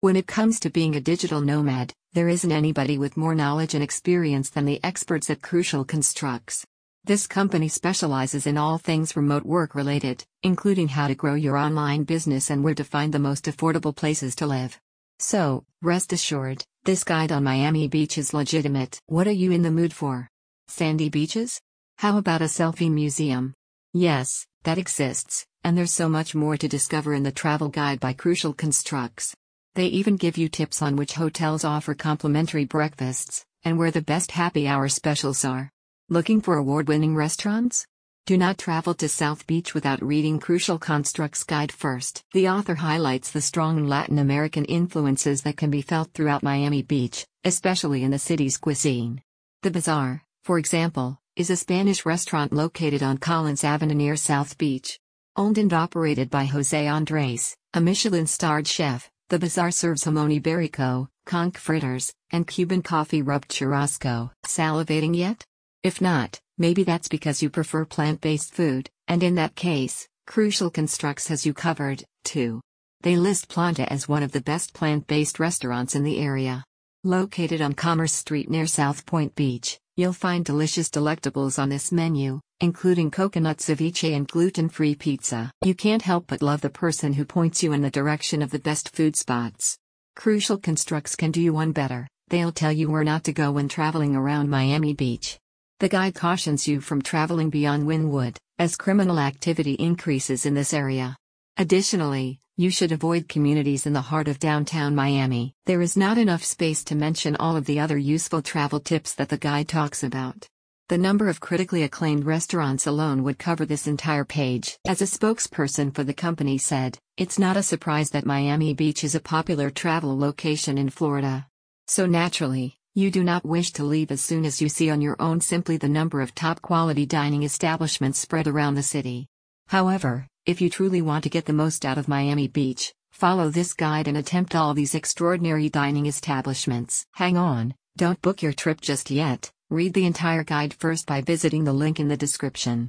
When it comes to being a digital nomad, there isn't anybody with more knowledge and experience than the experts at Crucial Constructs. This company specializes in all things remote work related, including how to grow your online business and where to find the most affordable places to live. So, rest assured, this guide on Miami Beach is legitimate. What are you in the mood for? Sandy beaches? How about a selfie museum? Yes, that exists, and there's so much more to discover in the travel guide by Crucial Constructs. They even give you tips on which hotels offer complimentary breakfasts, and where the best happy hour specials are. Looking for award winning restaurants? Do not travel to South Beach without reading Crucial Constructs Guide first. The author highlights the strong Latin American influences that can be felt throughout Miami Beach, especially in the city's cuisine. The Bazaar, for example, is a Spanish restaurant located on Collins Avenue near South Beach. Owned and operated by Jose Andres, a Michelin starred chef, the Bazaar serves jamon iberico, conch fritters, and Cuban coffee rubbed churrasco. Salivating yet? If not, maybe that's because you prefer plant based food, and in that case, Crucial Constructs has you covered, too. They list Planta as one of the best plant based restaurants in the area. Located on Commerce Street near South Point Beach, you'll find delicious delectables on this menu, including coconut ceviche and gluten free pizza. You can't help but love the person who points you in the direction of the best food spots. Crucial Constructs can do you one better, they'll tell you where not to go when traveling around Miami Beach. The guide cautions you from traveling beyond Wynwood, as criminal activity increases in this area. Additionally, you should avoid communities in the heart of downtown Miami. There is not enough space to mention all of the other useful travel tips that the guide talks about. The number of critically acclaimed restaurants alone would cover this entire page. As a spokesperson for the company said, it's not a surprise that Miami Beach is a popular travel location in Florida. So naturally, you do not wish to leave as soon as you see on your own simply the number of top quality dining establishments spread around the city. However, if you truly want to get the most out of Miami Beach, follow this guide and attempt all these extraordinary dining establishments. Hang on, don't book your trip just yet, read the entire guide first by visiting the link in the description.